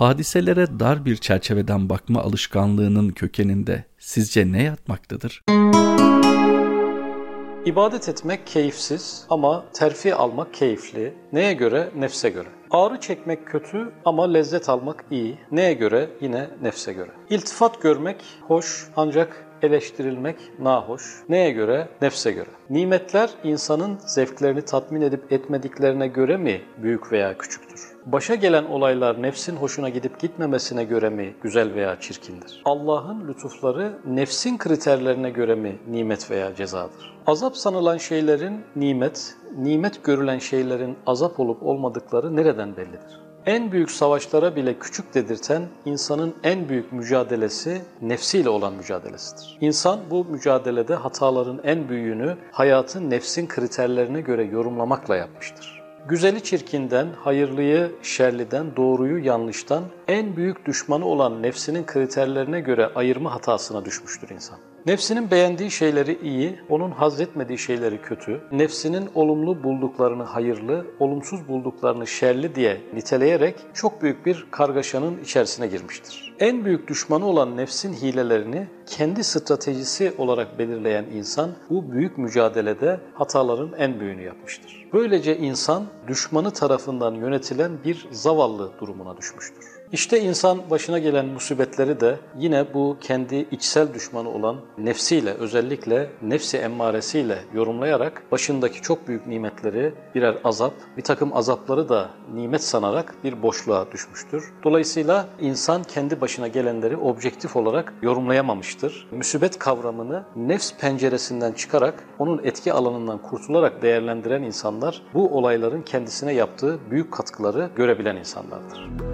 Hadiselere dar bir çerçeveden bakma alışkanlığının kökeninde sizce ne yatmaktadır? İbadet etmek keyifsiz ama terfi almak keyifli. Neye göre? Nefse göre. Ağrı çekmek kötü ama lezzet almak iyi. Neye göre? Yine nefse göre. İltifat görmek hoş ancak eleştirilmek nahoş. Neye göre? Nefse göre. Nimetler insanın zevklerini tatmin edip etmediklerine göre mi büyük veya küçüktür? Başa gelen olaylar nefsin hoşuna gidip gitmemesine göre mi güzel veya çirkindir? Allah'ın lütufları nefsin kriterlerine göre mi nimet veya cezadır? Azap sanılan şeylerin nimet, nimet görülen şeylerin azap olup olmadıkları nereden bellidir? En büyük savaşlara bile küçük dedirten insanın en büyük mücadelesi nefsiyle olan mücadelesidir. İnsan bu mücadelede hataların en büyüğünü hayatın nefsin kriterlerine göre yorumlamakla yapmıştır. Güzeli çirkinden, hayırlıyı şerliden, doğruyu yanlıştan en büyük düşmanı olan nefsinin kriterlerine göre ayırma hatasına düşmüştür insan. Nefsinin beğendiği şeyleri iyi, onun hazretmediği şeyleri kötü, nefsinin olumlu bulduklarını hayırlı, olumsuz bulduklarını şerli diye niteleyerek çok büyük bir kargaşanın içerisine girmiştir. En büyük düşmanı olan nefsin hilelerini kendi stratejisi olarak belirleyen insan bu büyük mücadelede hataların en büyüğünü yapmıştır. Böylece insan düşmanı tarafından yönetilen bir zavallı durumuna düşmüştür. İşte insan başına gelen musibetleri de yine bu kendi içsel düşmanı olan nefsiyle özellikle nefsi emmaresiyle yorumlayarak başındaki çok büyük nimetleri birer azap, bir takım azapları da nimet sanarak bir boşluğa düşmüştür. Dolayısıyla insan kendi başına gelenleri objektif olarak yorumlayamamıştır. Müsibet kavramını nefs penceresinden çıkarak onun etki alanından kurtularak değerlendiren insanlar bu olayların kendisine yaptığı büyük katkıları görebilen insanlardır.